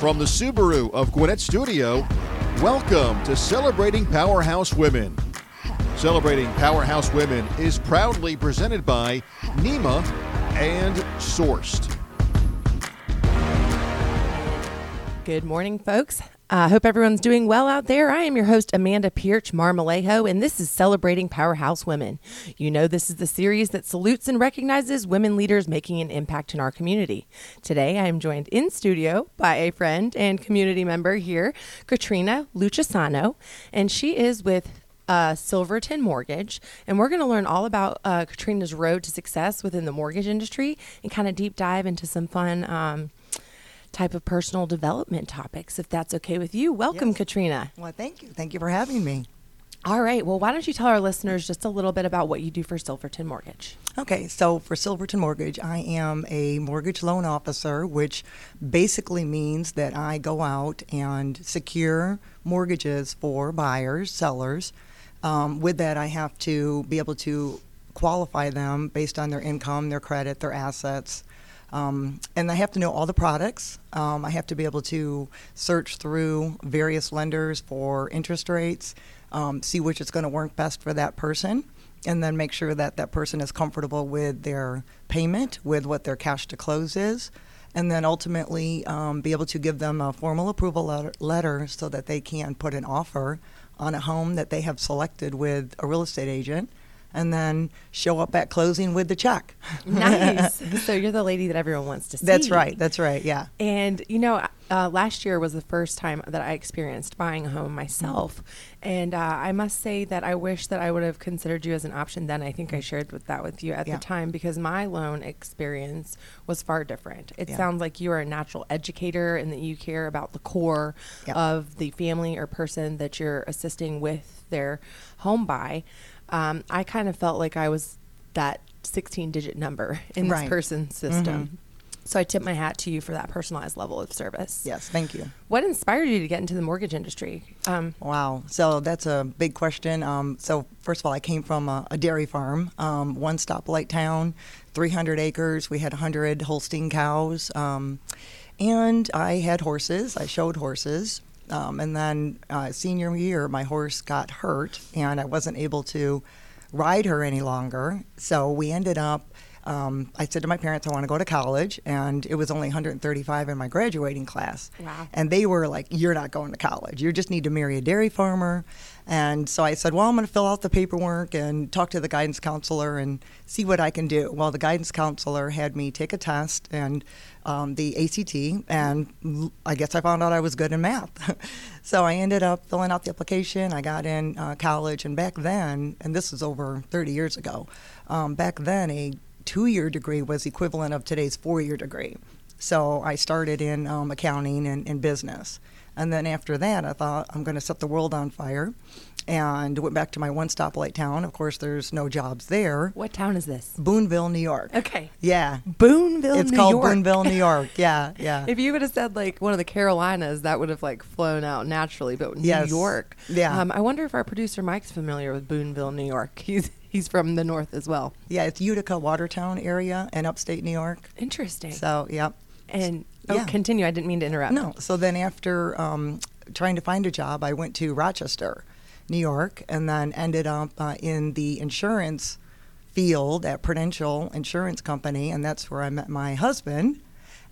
From the Subaru of Gwinnett Studio, welcome to Celebrating Powerhouse Women. Celebrating Powerhouse Women is proudly presented by NEMA and Sourced. Good morning, folks. I uh, hope everyone's doing well out there. I am your host, Amanda Pierce Marmolejo, and this is Celebrating Powerhouse Women. You know, this is the series that salutes and recognizes women leaders making an impact in our community. Today, I am joined in studio by a friend and community member here, Katrina Lucisano, and she is with uh, Silverton Mortgage, and we're going to learn all about uh, Katrina's road to success within the mortgage industry and kind of deep dive into some fun. Um, type of personal development topics, if that's okay with you. Welcome, yes. Katrina. Well, thank you. Thank you for having me. All right. Well, why don't you tell our listeners just a little bit about what you do for Silverton Mortgage? Okay. So, for Silverton Mortgage, I am a mortgage loan officer, which basically means that I go out and secure mortgages for buyers, sellers. Um, with that, I have to be able to qualify them based on their income, their credit, their assets, um, and I have to know all the products. Um, I have to be able to search through various lenders for interest rates, um, see which is going to work best for that person, and then make sure that that person is comfortable with their payment, with what their cash to close is. And then ultimately um, be able to give them a formal approval letter, letter so that they can put an offer on a home that they have selected with a real estate agent and then show up at closing with the check. nice. So you're the lady that everyone wants to see. That's right. That's right. Yeah. And you know, uh, last year was the first time that I experienced buying a home myself, and uh, I must say that I wish that I would have considered you as an option then. I think I shared with that with you at yeah. the time because my loan experience was far different. It yeah. sounds like you are a natural educator and that you care about the core yeah. of the family or person that you're assisting with their home buy um, I kind of felt like I was that 16 digit number in this person's system. Mm-hmm. So I tip my hat to you for that personalized level of service. Yes, thank you. What inspired you to get into the mortgage industry? Um, wow, so that's a big question. Um, so first of all, I came from a, a dairy farm, um, one stoplight town, 300 acres. We had 100 Holstein cows, um, and I had horses. I showed horses. Um, and then uh, senior year, my horse got hurt, and I wasn't able to ride her any longer. So we ended up. Um, I said to my parents, I want to go to college, and it was only 135 in my graduating class. Wow. And they were like, You're not going to college. You just need to marry a dairy farmer. And so I said, Well, I'm going to fill out the paperwork and talk to the guidance counselor and see what I can do. Well, the guidance counselor had me take a test, and um, the ACT, and I guess I found out I was good in math. so I ended up filling out the application. I got in uh, college, and back then, and this is over 30 years ago, um, back then a two-year degree was equivalent of today's four-year degree. So I started in um, accounting and, and business. And then after that, I thought I'm going to set the world on fire and went back to my one stoplight town. Of course, there's no jobs there. What town is this? Boonville, New York. Okay. Yeah. Boonville, it's New called York. Boonville, New York. Yeah, yeah. if you would have said like one of the Carolinas, that would have like flown out naturally. But New yes. York. Yeah. Um, I wonder if our producer Mike's familiar with Boonville, New York. He's he's from the north as well. Yeah, it's Utica, Watertown area in upstate New York. Interesting. So, yep. And oh, yeah. continue. I didn't mean to interrupt. No. So then after um, trying to find a job, I went to Rochester, New York, and then ended up uh, in the insurance field at Prudential Insurance Company, and that's where I met my husband.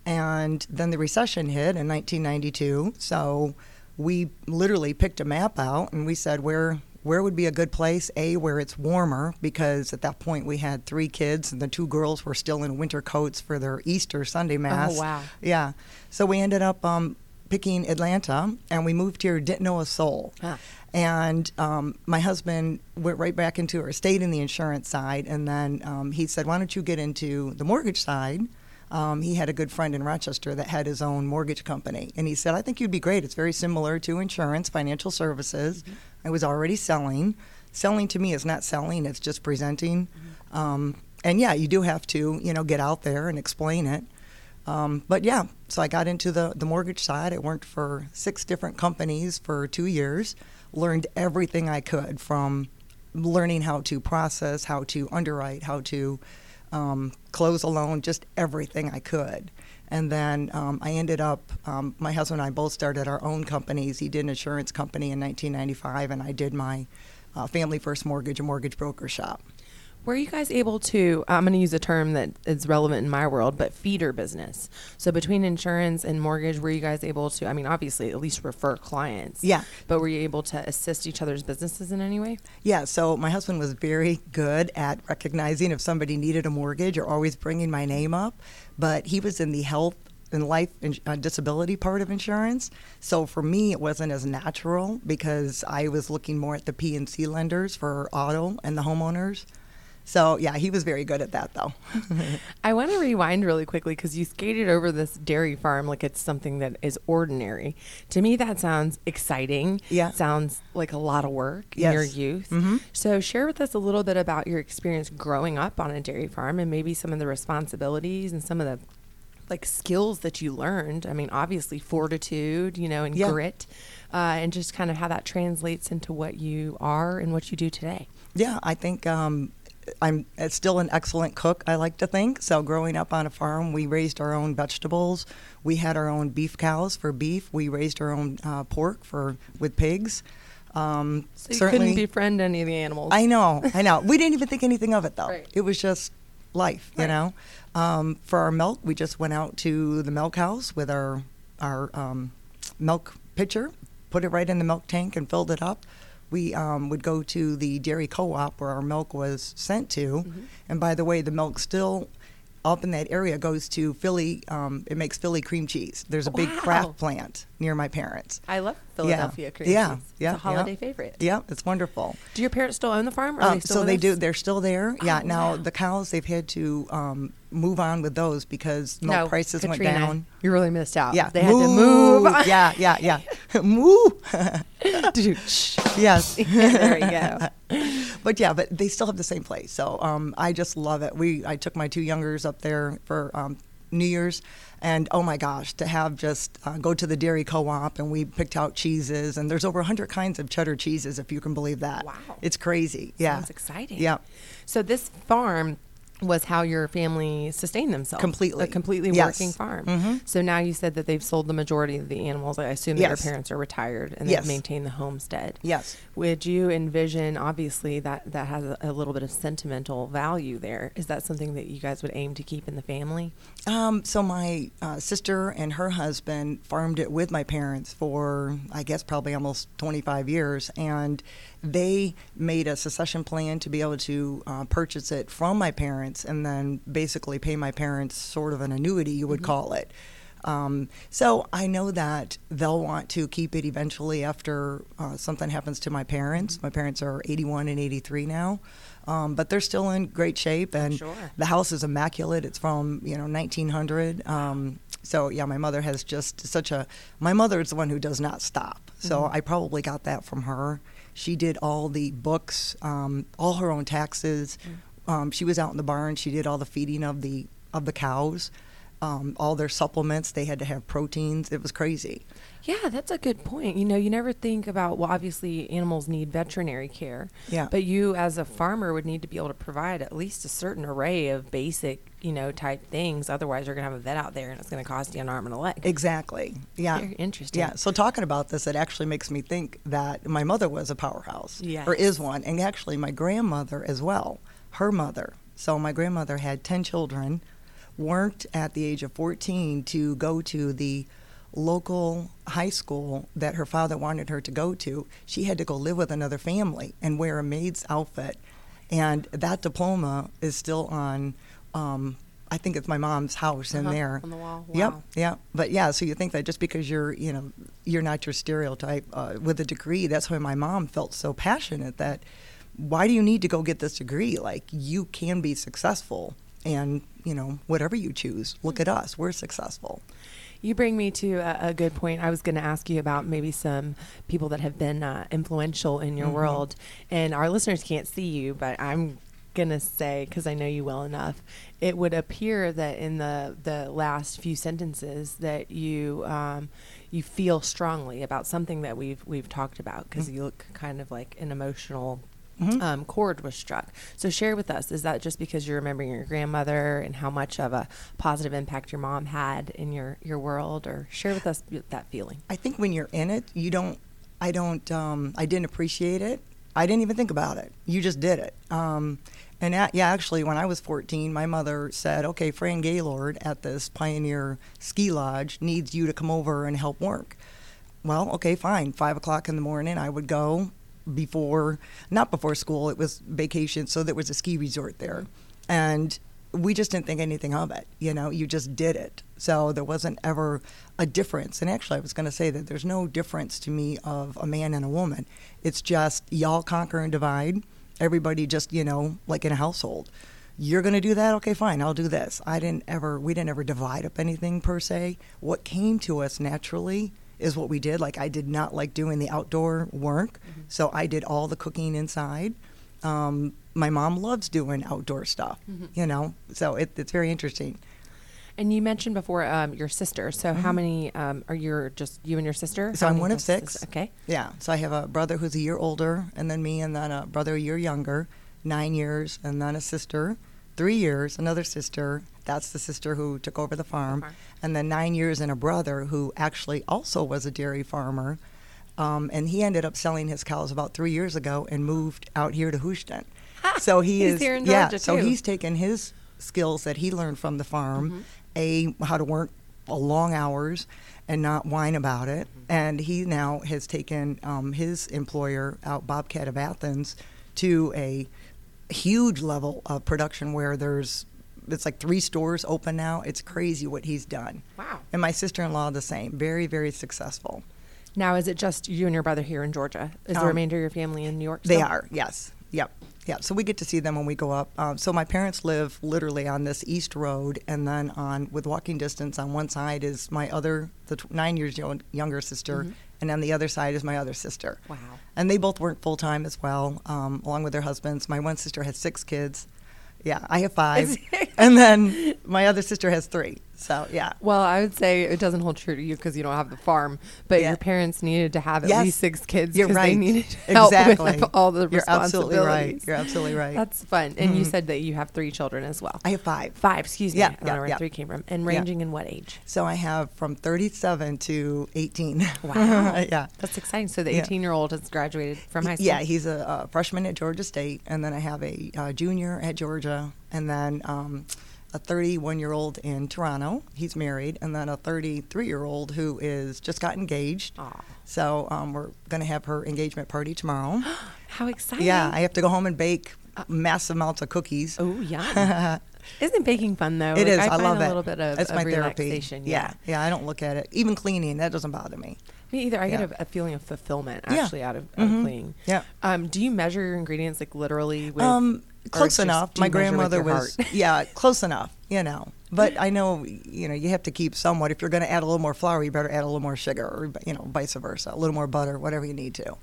And then the recession hit in 1992, so we literally picked a map out and we said where where would be a good place a where it's warmer because at that point we had three kids and the two girls were still in winter coats for their easter sunday mass oh wow yeah so we ended up um, picking Atlanta, and we moved here, didn't know a soul. Huh. And um, my husband went right back into or stayed in the insurance side, and then um, he said, "Why don't you get into the mortgage side?" Um, he had a good friend in Rochester that had his own mortgage company, and he said, "I think you'd be great. It's very similar to insurance, financial services." Mm-hmm. I was already selling. Selling to me is not selling; it's just presenting. Mm-hmm. Um, and yeah, you do have to, you know, get out there and explain it. Um, but yeah, so I got into the, the mortgage side. I worked for six different companies for two years, learned everything I could from learning how to process, how to underwrite, how to um, clothes alone, just everything I could. And then um, I ended up, um, my husband and I both started our own companies. He did an insurance company in 1995, and I did my uh, Family First Mortgage, a mortgage broker shop. Were you guys able to? I'm going to use a term that is relevant in my world, but feeder business. So between insurance and mortgage, were you guys able to? I mean, obviously, at least refer clients. Yeah. But were you able to assist each other's businesses in any way? Yeah, so my husband was very good at recognizing if somebody needed a mortgage or always bringing my name up, but he was in the health and life and uh, disability part of insurance. So for me, it wasn't as natural because I was looking more at the P and C lenders for auto and the homeowners. So yeah, he was very good at that though. I want to rewind really quickly because you skated over this dairy farm like it's something that is ordinary. To me, that sounds exciting. Yeah. Sounds like a lot of work in your Yes. youth. Mhm. So, share with us a little bit about your experience growing up on a dairy farm and maybe some of the responsibilities and some of the like skills that you learned. I mean, obviously fortitude, you know, and Yeah. grit, uh, and just kind of how that translates into what you are and what you do today. Yeah, I think um, I'm still an excellent cook, I like to think. So, growing up on a farm, we raised our own vegetables. We had our own beef cows for beef. We raised our own uh, pork for with pigs. Um, So you certainly, couldn't befriend any of the animals. I know, I know. We didn't even think anything of it though. Right. It was just life, you Right. know. Um, for our milk, we just went out to the milk house with our our um, milk pitcher, put it right in the milk tank, and filled it up. We um, would go to the dairy co-op where our milk was sent to, Mm-hmm. and by the way, the milk still up in that area goes to Philly. Um, it makes Philly cream cheese. There's a big Wow. Kraft plant near my parents. I love Philadelphia cream yeah, cheese. yeah, it's a holiday yeah. favorite. Yeah, it's wonderful. Do your parents still own the farm? Or Um, they still so they us? do. They're still there. Yeah. Oh, now wow. the cows they've had to um, move on with those because milk no, prices Katrina, went down. You really missed out. Yeah, they had to move. yeah, yeah, yeah. Dude, yes. there you go. but yeah, but they still have the same place. So um, I just love it. We I took my two youngers up there for um, New Year's, and oh my gosh, to have just uh, go to the dairy co-op and we picked out cheeses, and there's over hundred kinds of cheddar cheeses, if you can believe that. Wow. it's crazy. Yeah, it's exciting. Yeah. So this farm was how your family sustained themselves. Completely. A completely Yes. working farm. Mhm. So now you said that they've sold the majority of the animals. I assume that your parents are retired and Yes. they've maintained the homestead. Yes. Would you envision, obviously, that that has a, a little bit of sentimental value there? Is that something that you guys would aim to keep in the family? Um, so my uh, sister and her husband farmed it with my parents for, I guess, probably almost 25 years, and they made a succession plan to be able to uh, purchase it from my parents and then basically pay my parents sort of an annuity, you would call it. Um, so I know that they'll want to keep it eventually after uh, something happens to my parents. My parents are 81 and 83 now, um, but they're still in great shape, and Sure. the house is immaculate. It's from you know 1900. Um, so yeah, my mother has just such a. My mother is the one who does not stop. So I probably got that from her. She did all the books, um, all her own taxes. Um, she was out in the barn. She did all the feeding of the of the cows. Um, all their supplements. They had to have proteins. It was crazy. Yeah, that's a good point. You know, you never think about, well, obviously animals need veterinary care. Yeah. But you, as a farmer, would need to be able to provide at least a certain array of basic, you know, type things. Otherwise, you're going to have a vet out there and it's going to cost you an arm and a leg. Exactly. Yeah. Very interesting. Yeah. So talking about this, it actually makes me think that my mother was a powerhouse, or is one, and actually my grandmother as well. Her mother. So my grandmother had ten children, weren't at the age of fourteen to go to the local high school that her father wanted her to go to. She had to go live with another family and wear a maid's outfit, and that diploma is still on. Um, I think it's my mom's house in Uh-huh, there. on the wall. Yep. Wow. Yeah, but yeah, so you think that just because you're, you know, you're not your stereotype uh, with a degree, that's why my mom felt so passionate that why do you need to go get this degree? Like you can be successful, and you know whatever you choose, look at us, we're successful. You bring me to a, a good point. I was going to ask you about maybe some people that have been uh, influential in your Mhm. world, and our listeners can't see you, but I'm going to say because I know you well enough, it would appear that in the the last few sentences that you um, you feel strongly about something that we've we've talked about because you look kind of like an emotional um, chord was struck. So share with us. Is that just because you're remembering your grandmother and how much of a positive impact your mom had in your your world, or share with us that feeling? I think when you're in it, you don't. I don't. Um, I didn't appreciate it. I didn't even think about it. You just did it. Um, and at, yeah, actually, when I was 14, my mother said, "Okay, Fran Gaylord at this Pioneer Ski Lodge needs you to come over and help work." Well, okay, fine. Five o'clock in the morning, I would go before, not before school. It was vacation, so there was a ski resort there, and we just didn't think anything of it. You know, you just did it. So there wasn't ever a difference. And actually, I was going to say that there's no difference to me of a man and a woman. It's just y'all conquer and divide. Everybody just, you know, like in a household. You're going to do that? Okay, fine. I'll do this. I didn't ever, we didn't ever divide up anything per se. What came to us naturally is what we did. Like, I did not like doing the outdoor work. Mm-hmm. So I did all the cooking inside. Um, my mom loves doing outdoor stuff, mm-hmm. you know, so it, it's very interesting. And you mentioned before um, your sister. So mm-hmm. how many um, are you? Just you and your sister? So how I'm one of six. Sisters? Okay. Yeah. So I have a brother who's a year older, and then me, and then a brother a year younger, nine years, and then a sister, three years, another sister. That's the sister who took over the farm, farm. and then nine years, and a brother who actually also was a dairy farmer. Um, and he ended up selling his cows about three years ago and moved out here to Houston. so he he's is here in yeah. Georgia so he's taken his skills that he learned from the farm, mm-hmm. a how to work long hours and not whine about it. Mm-hmm. And he now has taken um, his employer out Bobcat of Athens to a huge level of production where there's it's like three stores open now. It's crazy what he's done. Wow. And my sister-in-law the same. Very very successful. Now, is it just you and your brother here in Georgia? Is um, the remainder of your family in New York? Still? They are. Yes. Yep. Yeah, so we get to see them when we go up. Um, so my parents live literally on this east road, and then on with walking distance on one side is my other, the t- nine years young, younger sister, mm-hmm. and on the other side is my other sister. Wow! And they both work full time as well, um, along with their husbands. My one sister has six kids. Yeah, I have five, and then my other sister has three. So yeah. Well, I would say it doesn't hold true to you because you don't have the farm, but yeah. your parents needed to have at yes. least six kids because right. they needed help exactly. with all the You're absolutely right. You're absolutely right. That's fun. And mm-hmm. you said that you have three children as well. I have five. Five. Excuse me. Yeah. I don't yeah, know where yeah. three came from. And ranging yeah. in what age? So I have from 37 to 18. Wow. yeah. That's exciting. So the 18 year old has graduated from high school. Yeah, he's a, a, freshman at Georgia State, and then I have a, a junior at Georgia, and then. Um, a 31 year old in Toronto. He's married, and then a 33 year old who is just got engaged. Aww. So um, we're going to have her engagement party tomorrow. How exciting! Yeah, I have to go home and bake uh, massive amounts of cookies. Oh, yeah. Isn't baking fun though? It like, is. I, I love a it. little bit of, That's of my relaxation. therapy. Yeah. yeah, I don't look at it. Even cleaning, that doesn't bother me. Me either. I Yeah. get a, a feeling of fulfillment Yeah. actually out of, out of Mhm. cleaning. Yeah. Um, do you measure your ingredients like literally with? Um, close enough. My you measure with grandmother was, yeah, close enough. You know, but I know, you know, you have to keep somewhat. If you're going to add a little more flour, you better add a little more sugar, or you know, vice versa, a little more butter, whatever you need to.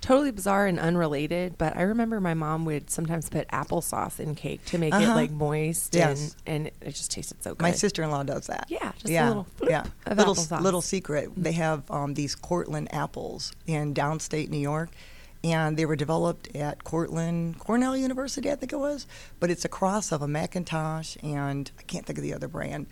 totally bizarre and unrelated, but I remember my mom would sometimes put applesauce in cake to make it Uh-huh. like moist Yes. and, and it just tasted so good. My sister-in-law does that. Yeah, just a little yeah. little applesauce. little secret. They have um, these Cortland apples in downstate New York, and they were developed at Cortland Cornell University, I think it was. But it's a cross of a McIntosh and I can't think of the other brand.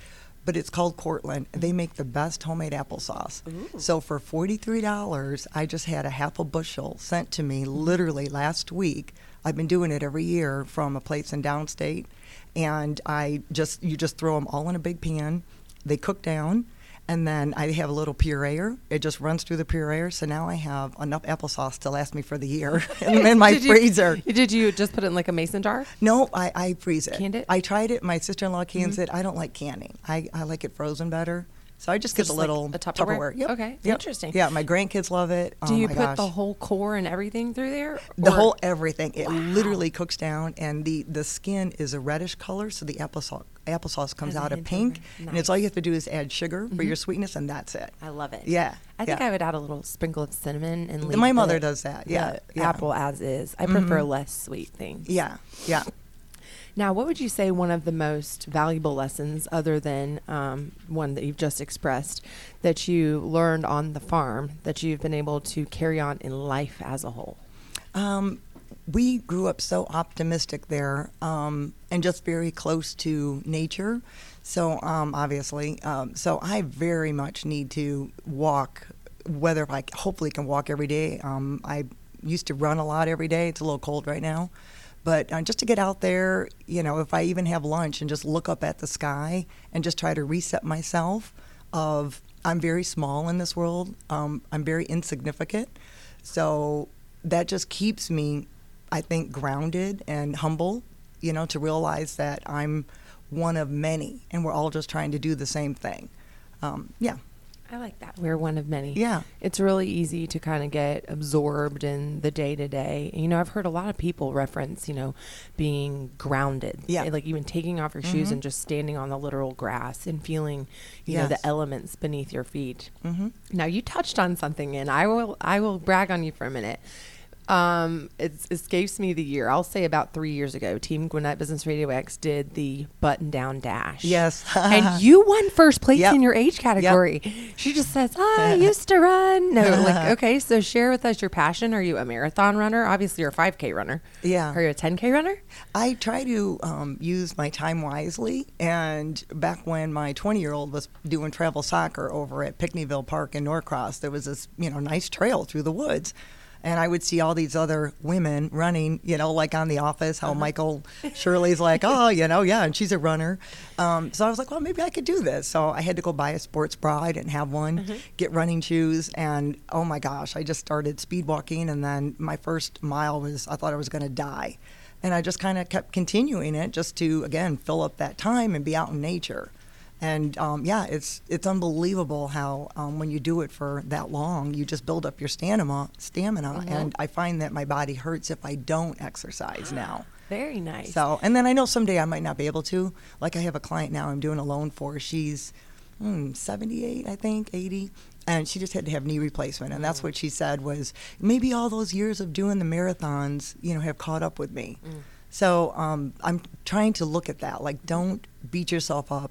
But it's called Cortland. They make the best homemade applesauce. Ooh. So for forty-three dollars, I just had a half a bushel sent to me mm-hmm. literally last week. I've been doing it every year from a place in downstate, and I just you just throw them all in a big pan. They cook down, and then I have a little pureer. It just runs through the pureer. So now I have enough applesauce to last me for the year in, in my Did you- freezer. Did you just put it in like a mason jar? No, I, I freeze it. Canned it? I tried it. My sister-in-law cans Mhm. it. I don't like canning. I, I like it frozen better. So I just So get just a like little a Tupperware? Yep. Okay, Yep. interesting. Yeah, my grandkids love it. Do oh you put gosh. the whole core and everything through there? The Or- whole everything. It Wow. literally cooks down, and the, the skin is a reddish color, so the applesauce applesauce comes out a of pink, red. and it's all you have to do is add sugar for Mhm. your sweetness, and that's it. I love it. Yeah, I think yeah. I would add a little sprinkle of cinnamon and leave My mother the- does that. Yeah, yeah. apple as is. I prefer Mhm. less sweet things. Yeah, yeah. Now, what would you say one of the most valuable lessons, other than um, one that you've just expressed, that you learned on the farm that you've been able to carry on in life as a whole? Um, we grew up so optimistic there um, and just very close to nature. So um, obviously, um, so I very much need to walk. Whether I hopefully can walk every day. Um, I used to run a lot every day. It's a little cold right now, but uh, just to get out there, you know, if I even have lunch and just look up at the sky and just try to reset myself of I'm very small in this world. Um, I'm very insignificant. So that just keeps me, I think, grounded and humble, you know, to realize that I'm one of many and we're all just trying to do the same thing. Um, yeah. I like that. We're one of many. Yeah. It's really easy to kind of get absorbed in the day to day. You know, I've heard a lot of people reference, you know, being grounded. Yeah. Like even taking off your shoes and just standing on the literal grass and feeling, you know, the elements beneath your feet. hmm Now you touched on something, and I will I will brag on you for a minute. Um, it escapes me the year. I'll say about three years ago, Team Gwinnett Business Radio X did the button down dash. Yes. and you won first place Yep. in your age category. She just says, oh, "I used to run." No, like okay, so share with us your passion. Are you a marathon runner? Obviously, you're a 5K runner. Yeah. Are you a 10K runner? I try to um, use my time wisely. And back when my 20 year old was doing travel soccer over at Pinckneyville Park in Norcross, there was this you know nice trail through the woods. And I would see all these other women running, you know, like on The Office, how Michael Shirley's like, oh, you know, yeah, and she's a runner. Um, so I was like, well, maybe I could do this. So I had to go buy a sports bra. I didn't have one, get running shoes, and oh my gosh, I just started speed walking. And then my first mile was, I thought I was going to die and I just kind of kept continuing it just to again fill up that time and be out in nature. And um, yeah, it's it's unbelievable how um, when you do it for that long, you just build up your stamina. Stamina, and I find that my body hurts if I don't exercise now. Very nice. So, and then I know someday I might not be able to. Like I have a client now I'm doing a loan for. She's hmm, 78, I think, 80. And she just had to have knee replacement. And that's what she said was maybe all those years of doing the marathons, you know, have caught up with me. So um, I'm trying to look at that. Like, don't beat yourself up.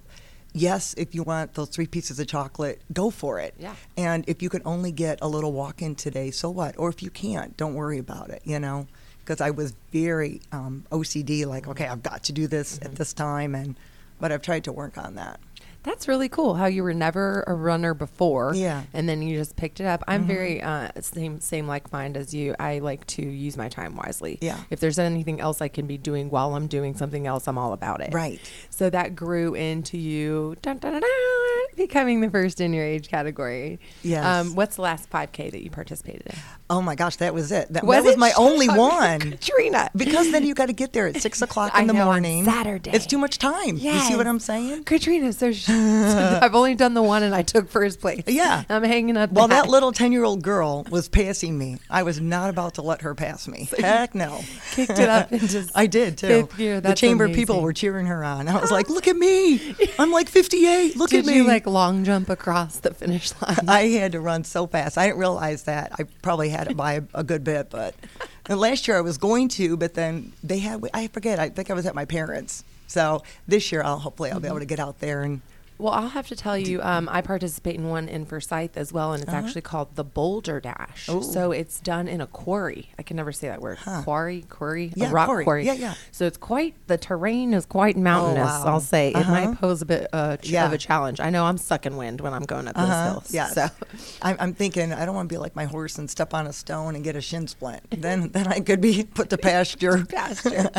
Yes, if you want those three pieces of chocolate, go for it. Yeah. And if you can only get a little walk in today, so what? Or if you can't, don't worry about it, you know? Because I was very um, OCD, like, okay, I've got to do this Mm-hmm. at this time. and But I've tried to work on that. That's really cool. How you were never a runner before, Yeah. Mm-hmm. and then you just picked it up. I'm very uh, same same like mind as you. I like to use my time wisely. Yeah. If there's anything else I can be doing while I'm doing something else, I'm all about it. Right. So that grew into you dun, dun, dun, dun, becoming the first in your age category. Yes. Um, what's the last 5K that you participated in? Oh my gosh, that was it. That Was that was it? my only one. Katrina. Because then you got to get there at six o'clock in the know, morning. Saturday. It's too much time. You see what I'm saying? Katrina, so, sh- so I've only done the one and I took first place. Yeah. I'm hanging up. Well, that little 10 year old girl was passing me. I was not about to let her pass me. Heck no. kicked it up into I did too. fifth the That's chamber people were cheering her on. I was like, look at me. I'm like 58. Look Did at me. you like long jump across the finish line? I had to run so fast. I didn't realize that. I probably had it by a, a good bit, but and last year I was going to, but then they had. I forget. I think I was at my parents. So this year I'll hopefully I'll be mm-hmm. able to get out there and Well, I'll have to tell you, um, I participate in one in Forsyth as well, and it's actually called the Boulder Dash. Uh-huh. Ooh. So it's done in a quarry. I can never say that word. Huh. Quarry, quarry, Yeah, a rock quarry. quarry. Yeah, yeah. So it's quite the terrain is quite mountainous. wow. I'll say it Uh-huh. might pose a bit uh, ch- Yeah. of a challenge. I know I'm sucking wind when I'm going up those Uh-huh. hills. Yes. So I'm, I'm thinking I don't want to be like my horse and step on a stone and get a shin splint. then then I could be put to pasture. pasture.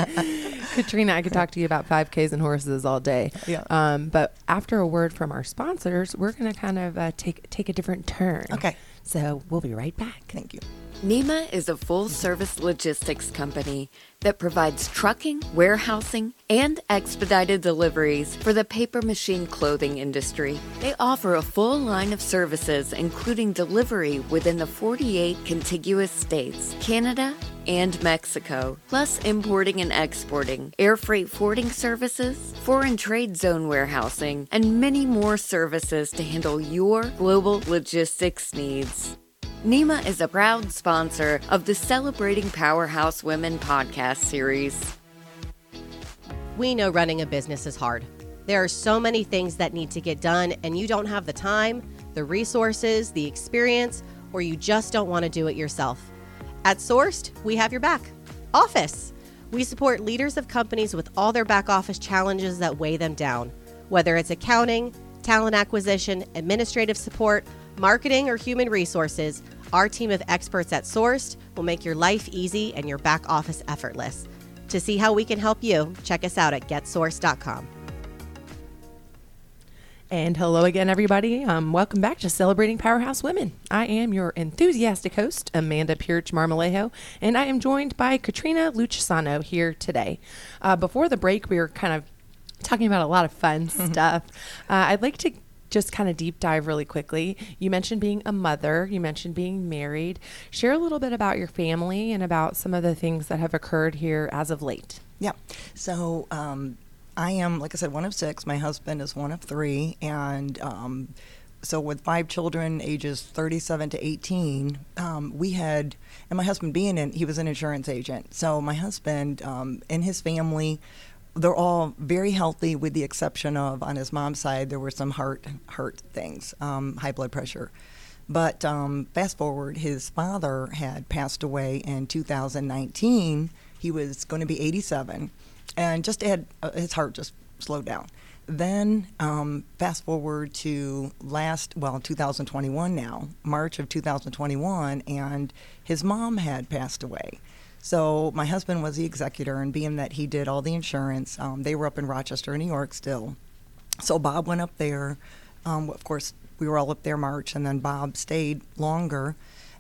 Katrina, I could talk to you about 5Ks and horses all day. Yeah. Um, but after a word from our sponsors, we're going to kind of uh, take take a different turn. Okay. So we'll be right back. Thank you. NEMA is a full service logistics company that provides trucking, warehousing, and expedited deliveries for the paper machine clothing industry. They offer a full line of services, including delivery within the 48 contiguous states, Canada, and Mexico, plus importing and exporting, air freight forwarding services, foreign trade zone warehousing, and many more services to handle your global logistics needs. NEMA is a proud sponsor of the Celebrating Powerhouse Women podcast series. We know running a business is hard. There are so many things that need to get done, and you don't have the time, the resources, the experience, or you just don't want to do it yourself. At Sourced, we have your back. Office. We support leaders of companies with all their back office challenges that weigh them down. Whether it's accounting, talent acquisition, administrative support, marketing, or human resources, our team of experts at Sourced will make your life easy and your back office effortless. To see how we can help you, check us out at getsourced.com. And hello again, everybody. Um, welcome back to Celebrating Powerhouse Women. I am your enthusiastic host, Amanda Pierce Marmolejo, and I am joined by Katrina Lucisano here today. Uh, before the break, we were kind of talking about a lot of fun stuff. Uh, I'd like to just kind of deep dive really quickly. You mentioned being a mother, you mentioned being married. Share a little bit about your family and about some of the things that have occurred here as of late. Yeah. So um, I am, like I said, one of six. My husband is one of three, and um, so with five children, ages 37 to 18, um, we had, and my husband being in, he was an insurance agent. So my husband um, and his family, they're all very healthy, with the exception of on his mom's side, there were some heart heart things, um, high blood pressure. But um, fast forward, his father had passed away in 2019. He was going to be 87, and just had uh, his heart just slowed down. Then um, fast forward to last, well, 2021 now, March of 2021, and his mom had passed away. So my husband was the executor, and being that he did all the insurance, um, they were up in Rochester, New York still. So Bob went up there. Um, of course, we were all up there March, and then Bob stayed longer,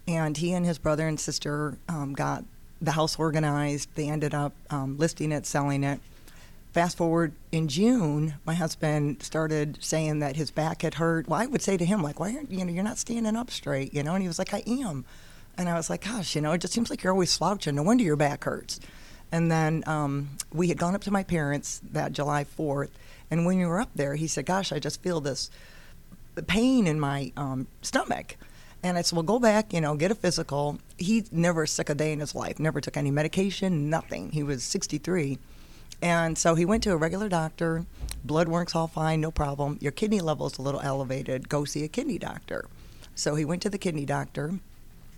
and he and his brother and sister um, got the house organized. They ended up um, listing it, selling it. Fast forward in June, my husband started saying that his back had hurt. Well, I would say to him like, "Why aren't you know you're not standing up straight?" You know, and he was like, "I am," and I was like, "Gosh, you know, it just seems like you're always slouching. No wonder your back hurts." And then um, we had gone up to my parents that July 4th, and when we were up there, he said, "Gosh, I just feel this pain in my um, stomach." And I said, well, go back, you know, get a physical. He never sick a day in his life, never took any medication, nothing. He was 63. And so he went to a regular doctor. Blood works all fine, no problem. Your kidney level's a little elevated. Go see a kidney doctor. So he went to the kidney doctor,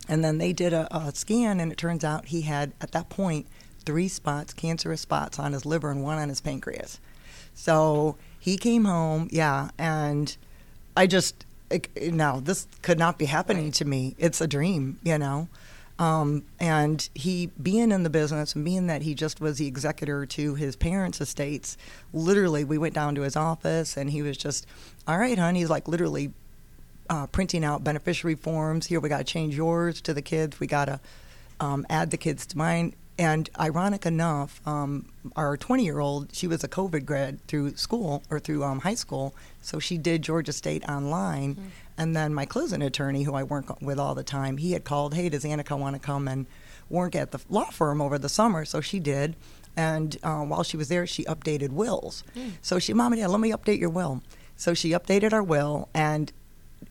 and then they did a, a scan, and it turns out he had, at that point, three spots, cancerous spots on his liver and one on his pancreas. So he came home, yeah, and I just, no, this could not be happening to me. It's a dream, you know. Um, and he, being in the business and being that he just was the executor to his parents' estates, literally, we went down to his office and he was just, all right, honey. He's like literally uh, printing out beneficiary forms. Here, we got to change yours to the kids. We got to um, add the kids to mine. And ironic enough, um, our 20 year old, she was a COVID grad through school or through um, high school. So she did Georgia State online. Mm-hmm. And then my closing attorney, who I work with all the time, he had called, hey, does Annika want to come and work at the law firm over the summer? So she did. And uh, while she was there, she updated wills. Mm. So she, mom and dad, let me update your will. So she updated our will, and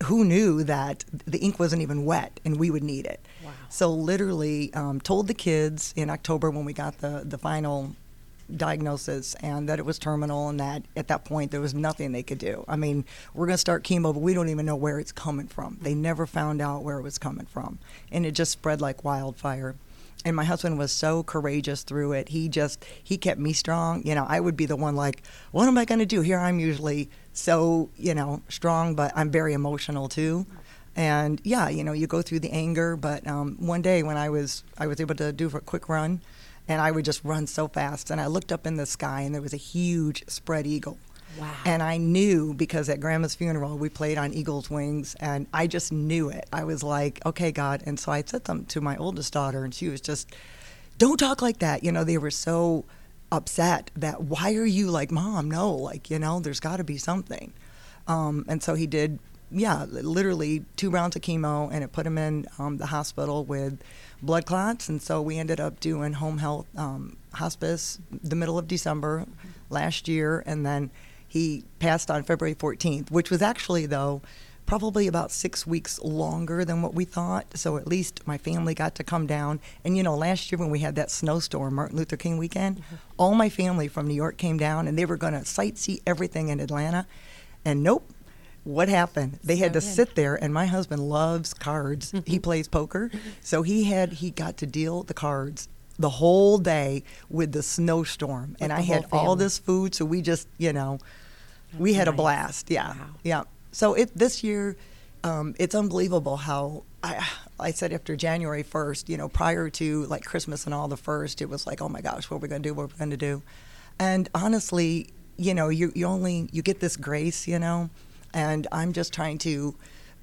who knew that the ink wasn't even wet and we would need it? Wow. So literally um, told the kids in October when we got the, the final diagnosis and that it was terminal and that at that point there was nothing they could do. I mean, we're going to start chemo, but we don't even know where it's coming from. They never found out where it was coming from. And it just spread like wildfire. And my husband was so courageous through it. He just, he kept me strong. You know, I would be the one like, what am I going to do? Here I'm usually so, you know, strong, but I'm very emotional too. And yeah, you know, you go through the anger, but um, one day when I was, I was able to do a quick run, and I would just run so fast. And I looked up in the sky, and there was a huge spread eagle. Wow. And I knew because at grandma's funeral we played on Eagle's Wings, and I just knew it. I was like, okay, God. And so I said them to my oldest daughter, and she was just, don't talk like that. You know, they were so upset that why are you like, mom? No, like, you know, there's got to be something. Um, and so he did, yeah, literally two rounds of chemo, and it put him in um, the hospital with blood clots, and so we ended up doing home health um, hospice the middle of December last year, and then he passed on February 14th, which was actually though probably about six weeks longer than what we thought. So at least my family got to come down. And you know, last year when we had that snowstorm, Martin Luther King weekend, mm-hmm. all my family from New York came down, and they were going to sightsee everything in Atlanta, and nope what happened? They had to sit there, and my husband loves cards. he plays poker, so he had he got to deal the cards the whole day with the snowstorm, and the I had whole all this food, so we just, you know, we had a blast. Yeah, Wow. yeah. So it this year, um, it's unbelievable how I I said after January first, you know, prior to like Christmas and all the first, it was like, oh my gosh, what are we gonna do? What are we gonna do? And honestly, you know, you you only you get this grace, you know, and I'm just trying to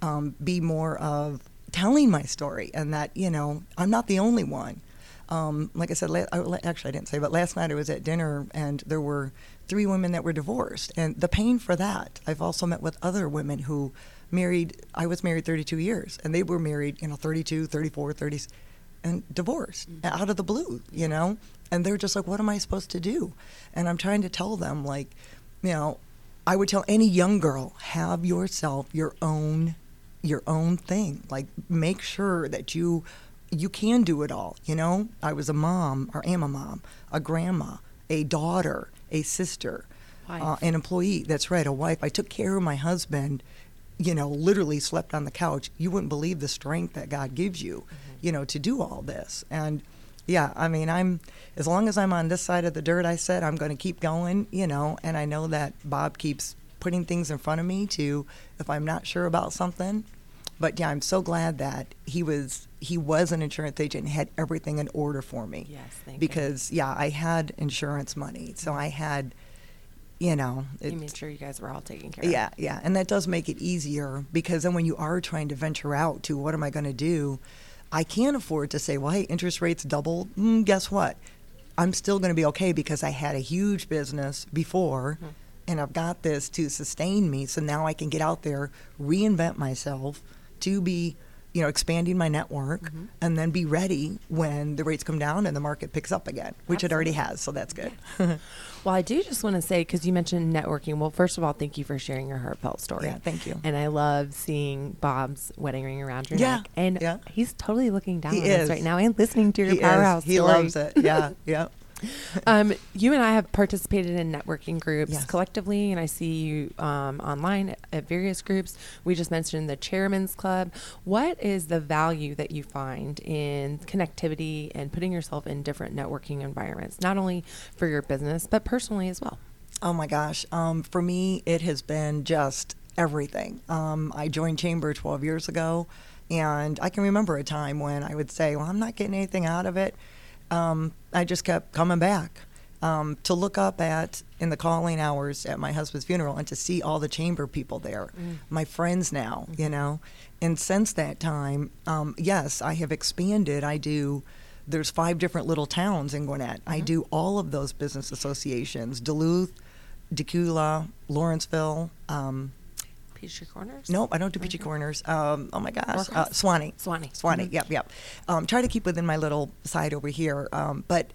um, be more of telling my story, and that you know, I'm not the only one. Um, like I said, la- I, actually, I didn't say, but last night I was at dinner and there were three women that were divorced, and the pain for that. I've also met with other women who married. I was married 32 years, and they were married, you know, 32, 34, 30, and divorced out of the blue, you know. And they're just like, "What am I supposed to do?" And I'm trying to tell them, like, you know, I would tell any young girl, have yourself your own your own thing. Like make sure that you you can do it all, you know? I was a mom or am a mom, a grandma, a daughter, a sister, uh, an employee. That's right, a wife. I took care of my husband, you know, literally slept on the couch. You wouldn't believe the strength that God gives you, you know, to do all this. And yeah, I mean, I'm as long as I'm on this side of the dirt, I said I'm going to keep going, you know, and I know that Bob keeps putting things in front of me to if I'm not sure about something. But yeah, I'm so glad that he was he was an insurance agent and had everything in order for me. Yes, thank you. because yeah, I had insurance money, so I had, you know, You made sure you guys were all taken care of. yeah, yeah, and that does make it easier because then when you are trying to venture out to what am I going to do, I can't afford to say, well, hey, interest rates doubled. Mm, guess what? I'm still going to be okay because I had a huge business before, Mm-hmm. and I've got this to sustain me. So now I can get out there, reinvent myself to be, you know, expanding my network, Mm-hmm. and then be ready when the rates come down and the market picks up again, which it already has. So that's good. Well, I do just want to say because you mentioned networking. Well, first of all, thank you for sharing your heartfelt story. Yeah, thank you. And I love seeing Bob's wedding ring around your Yeah, neck, and yeah. he's totally looking down He on us right now and listening to your he is. powerhouse He story. loves it. Yeah, yeah. um, you and I have participated in networking groups Yes. collectively, and I see you um, online at, at various groups. We just mentioned the Chairman's Club. What is the value that you find in connectivity and putting yourself in different networking environments, not only for your business but personally as well? Oh my gosh. Um, for me, it has been just everything. Um, I joined Chamber 12 years ago, and I can remember a time when I would say, Well, I'm not getting anything out of it. Um, I just kept coming back. Um, to look up at in the calling hours at my husband's funeral and to see all the chamber people there, my friends now, you know. And since that time, um, yes, I have expanded. I do there's five different little towns in Gwinnett. I do all of those business associations: Duluth, Dacula, Lawrenceville. Um, Peachtree Corners? nope, I don't do Peachy Corners. Um, oh my gosh, uh? Suwanee. Suwanee. Suwanee. Mhm. Yep, yep. Um, try to keep within my little side over here, um, but.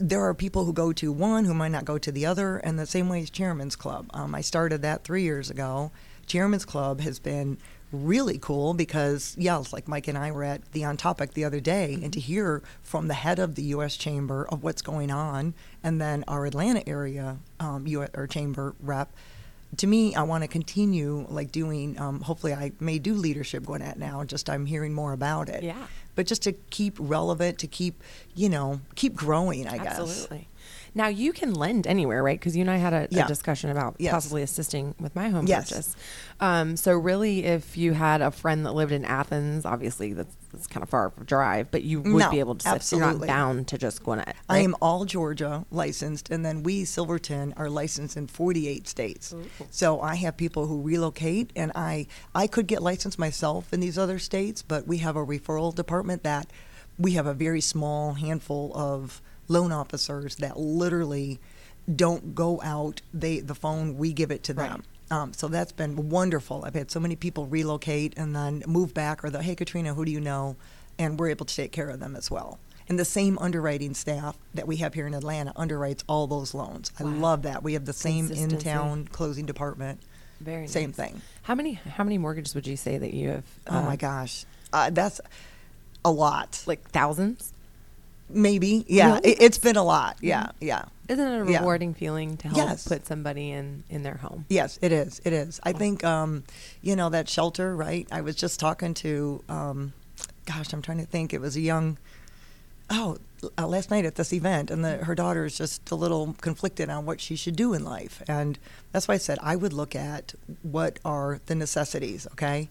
There are people who go to one who might not go to the other, and the same way as Chairman's Club. Um, I started that three years ago. Chairman's Club has been really cool because, yeah, it's like Mike and I were at the On Topic the other day, and to hear from the head of the U.S. Chamber of what's going on, and then our Atlanta area um, U.S. or Chamber rep, to me, I want to continue like doing. Um, hopefully, I may do leadership Gwinnett now. Just I'm hearing more about it. Yeah. But just to keep relevant, to keep you know, keep growing. I guess. Absolutely. Now you can lend anywhere, right? Because you and I had a, a discussion about Yes. possibly assisting with my home Yes. purchase. Um, so really, if you had a friend that lived in Athens, obviously that's, that's kind of far of a drive, but you would No, be able to. sit- You're not bound to just Gwinnett. I am all Georgia licensed, and then we Silverton are licensed in 48 states. So I have people who relocate, and I I could get licensed myself in these other states, but we have a referral department that we have a very small handful of loan officers that literally don't go out. They the phone we give it to them. Um, so that's been wonderful. I've had so many people relocate and then move back, or the hey Katrina, who do you know? And we're able to take care of them as well. And the same underwriting staff that we have here in Atlanta underwrites all those loans. I love that. We have the same in-town closing department. Very same nice. thing. How many how many mortgages would you say that you have? Oh uh, my gosh, uh, that's a lot. Like thousands? Maybe, yeah. Really? It, it's been a lot. Yeah, yeah. Isn't it a Yeah. rewarding feeling to help Yes. put somebody in in their home? Yes, it is. It is. I think, um, you know, that shelter, right? I was just talking to, um, gosh, I'm trying to think. It was a young, oh, uh, last night at this event, and the, her daughter is just a little conflicted on what she should do in life. And that's why I said I would look at what are the necessities, okay?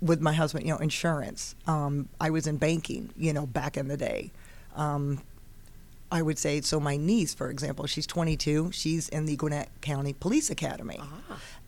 With my husband, you know, insurance. Um, I was in banking, you know, back in the day. Um, I would say, so my niece, for example, she's 22. She's in the Gwinnett County Police Academy.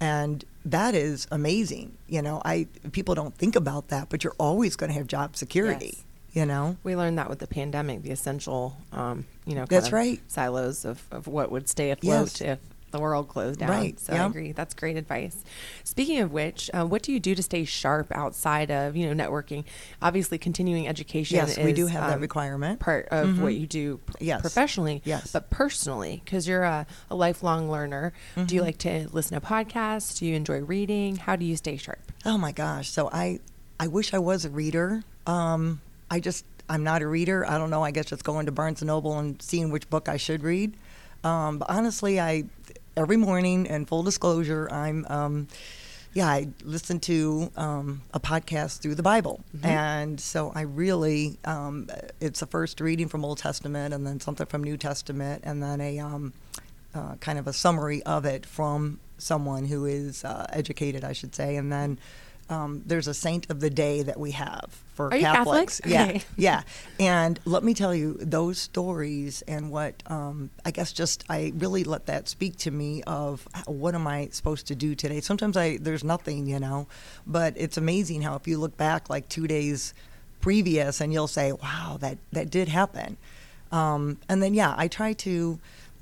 And that is amazing. You know, I people don't think about that, but you're always going to have job security. Yes. You know, We learned that with the pandemic, the essential, um, you know, kind That's of right. silos of, of what would stay afloat Yes. if the world closed down. Right, So I agree. That's great advice. Speaking of which, uh, what do you do to stay sharp outside of, you know, networking? Obviously, continuing education Yes, we do is, have that um, requirement. Part of Mhm. what you do p- Yes. professionally. Yes. But personally, because you're a, a lifelong learner, do you Mm-hmm. like to listen to podcasts? Do you enjoy reading? How do you stay sharp? Oh my gosh! So I, I wish I was a reader. Um, I just I'm not a reader. I don't know. I guess just going to Barnes and Noble and seeing which book I should read. Um, but honestly, I every morning, and full disclosure, I'm. Um, yeah, I listen to um, a podcast through the Bible, and so I really um, it's a first reading from Old Testament, and then something from New Testament, and then a um, uh, kind of a summary of it from someone who is uh, educated, I should say, and then um, there's a saint of the day that we have for Are you Catholic? Catholics. Yeah, Okay. yeah. And let me tell you, those stories and what um, I guess just I really let that speak to me of what am I supposed to do today. Sometimes I there's nothing, you know, but it's amazing how if you look back like two days previous and you'll say, wow, that that did happen. Um, and then yeah, I try to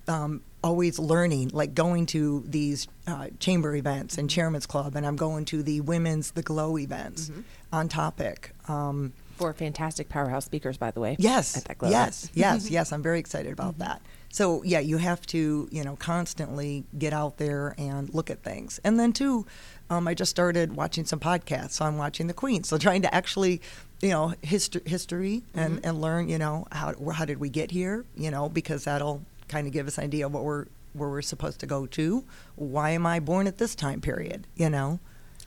um, always learning, like going to these uh, chamber events and chairman's club, and I'm going to the women's the glow events on topic. Um, For fantastic powerhouse speakers, by the way. Yes. At that Glow yes. yes. Yes. I'm very excited about that. So yeah, you have to you know constantly get out there and look at things, and then too, um, I just started watching some podcasts. So I'm watching The Queen. So trying to actually, you know, history history and and learn you know how how did we get here? You know because that'll kind of give us an idea of what we're where we're supposed to go to. Why am I born at this time period? You know.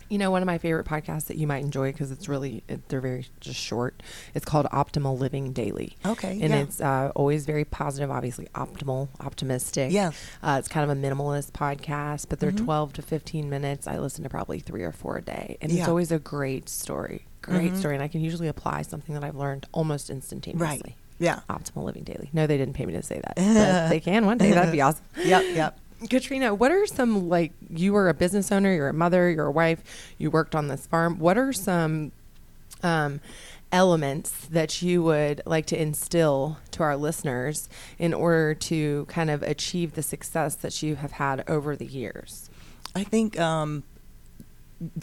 You know, one of my favorite podcasts that you might enjoy because it's really it, they're very just short. It's called Optimal Living Daily. Okay, and yeah. it's uh, always very positive. Obviously, optimal, optimistic. Yeah. uh, it's kind of a minimalist podcast, but they're Mhm. twelve to fifteen minutes. I listen to probably three or four a day, and it's always a great story. Great Mhm. story, and I can usually apply something that I've learned almost instantaneously. Right. Yeah. Optimal Living Daily. No, they didn't pay me to say that, but they can one day. That'd be awesome. Yep. Yep. Katrina, what are some like you were a business owner, you're a mother, you're a wife, you worked on this farm. What are some um, elements that you would like to instill to our listeners in order to kind of achieve the success that you have had over the years? I think um,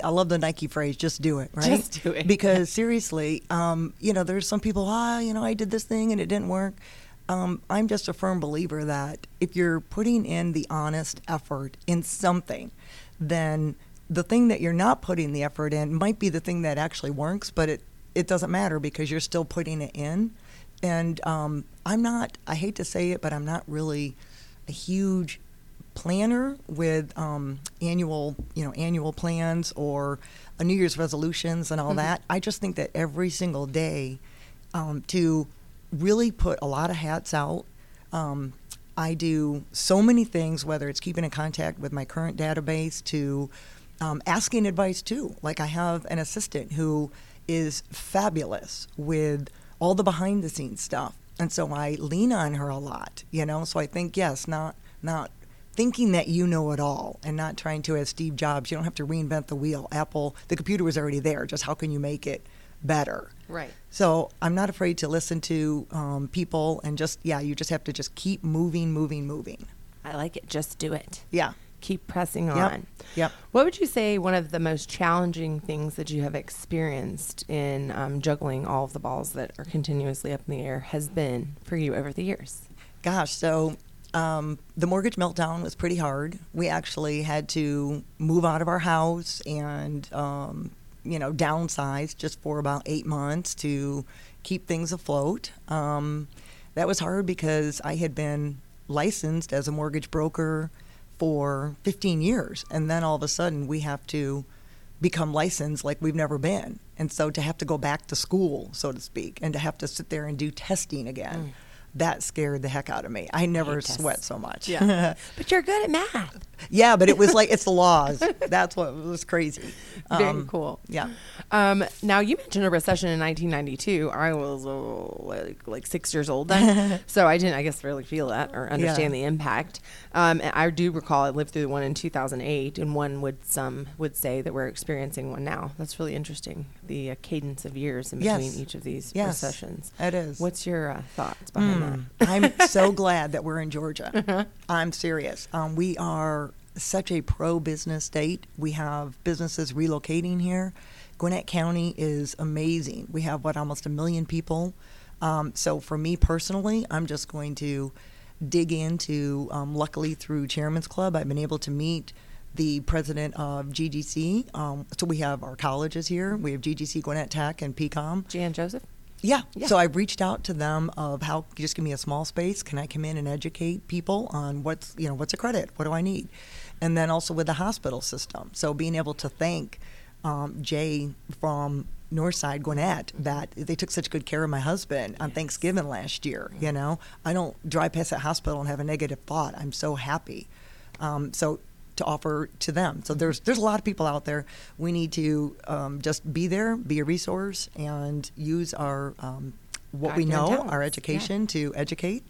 I love the Nike phrase, just do it, right? Just do it. Because seriously, um, you know, there's some people, ah, you know, I did this thing and it didn't work. Um, I'm just a firm believer that if you're putting in the honest effort in something, then the thing that you're not putting the effort in might be the thing that actually works, but it, it doesn't matter because you're still putting it in. And um, I'm not, I hate to say it, but I'm not really a huge planner with um, annual, you know, annual plans or a New Year's resolutions and all that. I just think that every single day um, to really put a lot of hats out. Um, I do so many things, whether it's keeping in contact with my current database to um, asking advice too. Like I have an assistant who is fabulous with all the behind the scenes stuff. And so I lean on her a lot, you know. So I think yes, not not thinking that you know it all and not trying to as Steve Jobs, you don't have to reinvent the wheel. Apple, the computer was already there, just how can you make it better? Right. So I'm not afraid to listen to um, people and just yeah, you just have to just keep moving, moving, moving. I like it. Just do it. Yeah. Keep pressing Yep. on. Yep. What would you say one of the most challenging things that you have experienced in um, juggling all of the balls that are continuously up in the air has been for you over the years? Gosh, so um, the mortgage meltdown was pretty hard. We actually had to move out of our house and, um, you know, downsize just for about eight months to keep things afloat. Um, that was hard because I had been licensed as a mortgage broker for 15 years, and then all of a sudden we have to become licensed like we've never been. And so to have to go back to school, so to speak, and to have to sit there and do testing again, that scared the heck out of me. I never tests. sweat so much. Yeah. but you're good at math. yeah, but it was like it's the laws. That's what was crazy. Very Um, cool. Yeah. Um, now you mentioned a recession in 1992. I was uh, like, like six years old then, so I didn't, I guess, really feel that or understand Yeah. the impact. Um, and I do recall I lived through one in 2008, and one would some would say that we're experiencing one now. That's really interesting. The uh, cadence of years in between Yes. each of these Yes, recessions. it is. What's your uh, thoughts behind that? I'm so glad that we're in Georgia. I'm serious. Um, we are such a pro business state. We have businesses relocating here. Gwinnett County is amazing. We have, what, almost a million people. Um, so for me personally, I'm just going to dig into, um, luckily through Chairman's Club, I've been able to meet the president of GGC. Um, so we have our colleges here. We have GGC, Gwinnett Tech, and PCOM. Jann Joseph. Yeah. Yeah. So I've reached out to them of how just give me a small space. Can I come in and educate people on what's you know what's a credit? What do I need? And then also with the hospital system. So being able to thank um, Jay from Northside Gwinnett that they took such good care of my husband on Thanksgiving last year. You know, I don't drive past that hospital and have a negative thought. I'm so happy. Um, so to offer to them. So there's there's a lot of people out there. We need to um, just be there, be a resource, and use our um, what God we know, talents, our yeah. education to educate.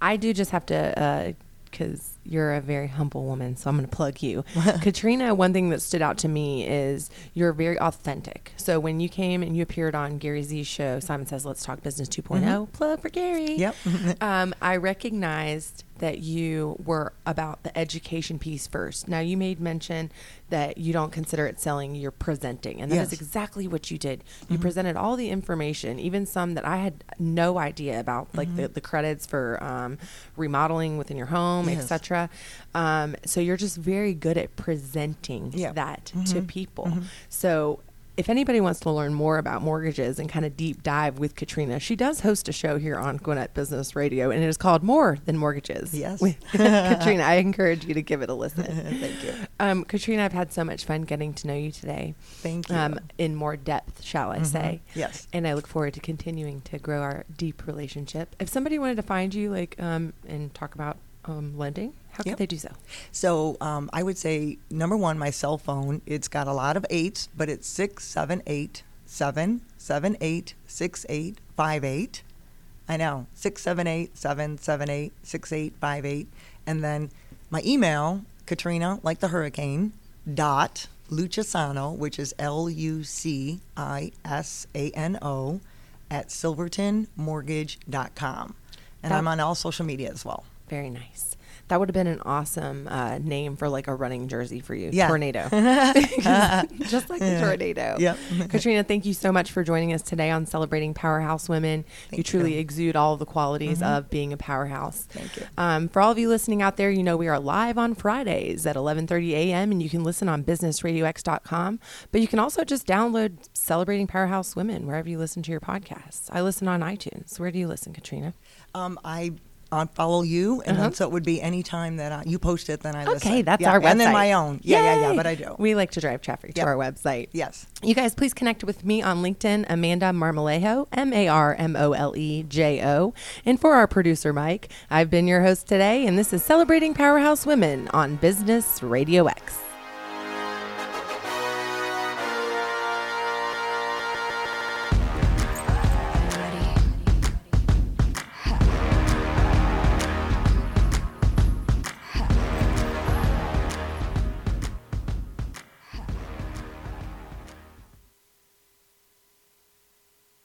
I do just have to, because you're a very humble woman, so I'm going to plug you. Katrina, one thing that stood out to me is you're very authentic. So when you came and you appeared on Gary Z's show, Simon Says Let's Talk Business 2.0, plug for Gary. Yep. um, I recognized that you were about the education piece first. Now, you made mention that you don't consider it selling, you're presenting. And that is Yes. exactly what you did. You presented all the information, even some that I had no idea about, like the, the credits for um, remodeling within your home, Yes. etc. Um, so you're just very good at presenting Yeah. that to people. So if anybody wants to learn more about mortgages and kind of deep dive with Katrina, she does host a show here on Gwinnett Business Radio, and it is called More Than Mortgages. Yes. with Katrina. I encourage you to give it a listen. Thank you. Um, Katrina, I've had so much fun getting to know you today. Thank you. Um, in more depth, shall I say? Yes. And I look forward to continuing to grow our deep relationship. If somebody wanted to find you, like, um, and talk about um, lending, how Yep. could they do so? So um, I would say number one, my cell phone. It's got a lot of eights, but it's six seven eight seven seven eight six eight five eight. I know six seven eight seven seven eight six eight five eight, and then my email Katrina like the hurricane dot Lucisano, which is L U C I S A N O, at silvertonmortgage.com. And That- I'm on all social media as well. Very nice. That would have been an awesome uh, name for like a running jersey for you. Yeah. Tornado. Just like the tornado. Yep. Katrina, thank you so much for joining us today on Celebrating Powerhouse Women. you truly you. Mm-hmm. exude all the qualities of being a powerhouse. Thank you. Um, for all of you listening out there, you know we are live on Fridays at 11:30 a.m. and you can listen on businessradiox.com. But you can also just download Celebrating Powerhouse Women wherever you listen to your podcasts. I listen on iTunes. Where do you listen, Katrina? Um, I uh, follow you, and Uh-huh. so it would be any time that I, you post it, then I listen. Okay, that's Yeah, our website. And then my own. Yeah, yeah, yeah, but I do. We like to drive traffic to Yep. our website. yes. You guys, please connect with me on LinkedIn, Amanda Marmolejo, M A R M O L E J O. And for our producer, Mike, I've been your host today, and this is Celebrating Powerhouse Women on Business Radio X.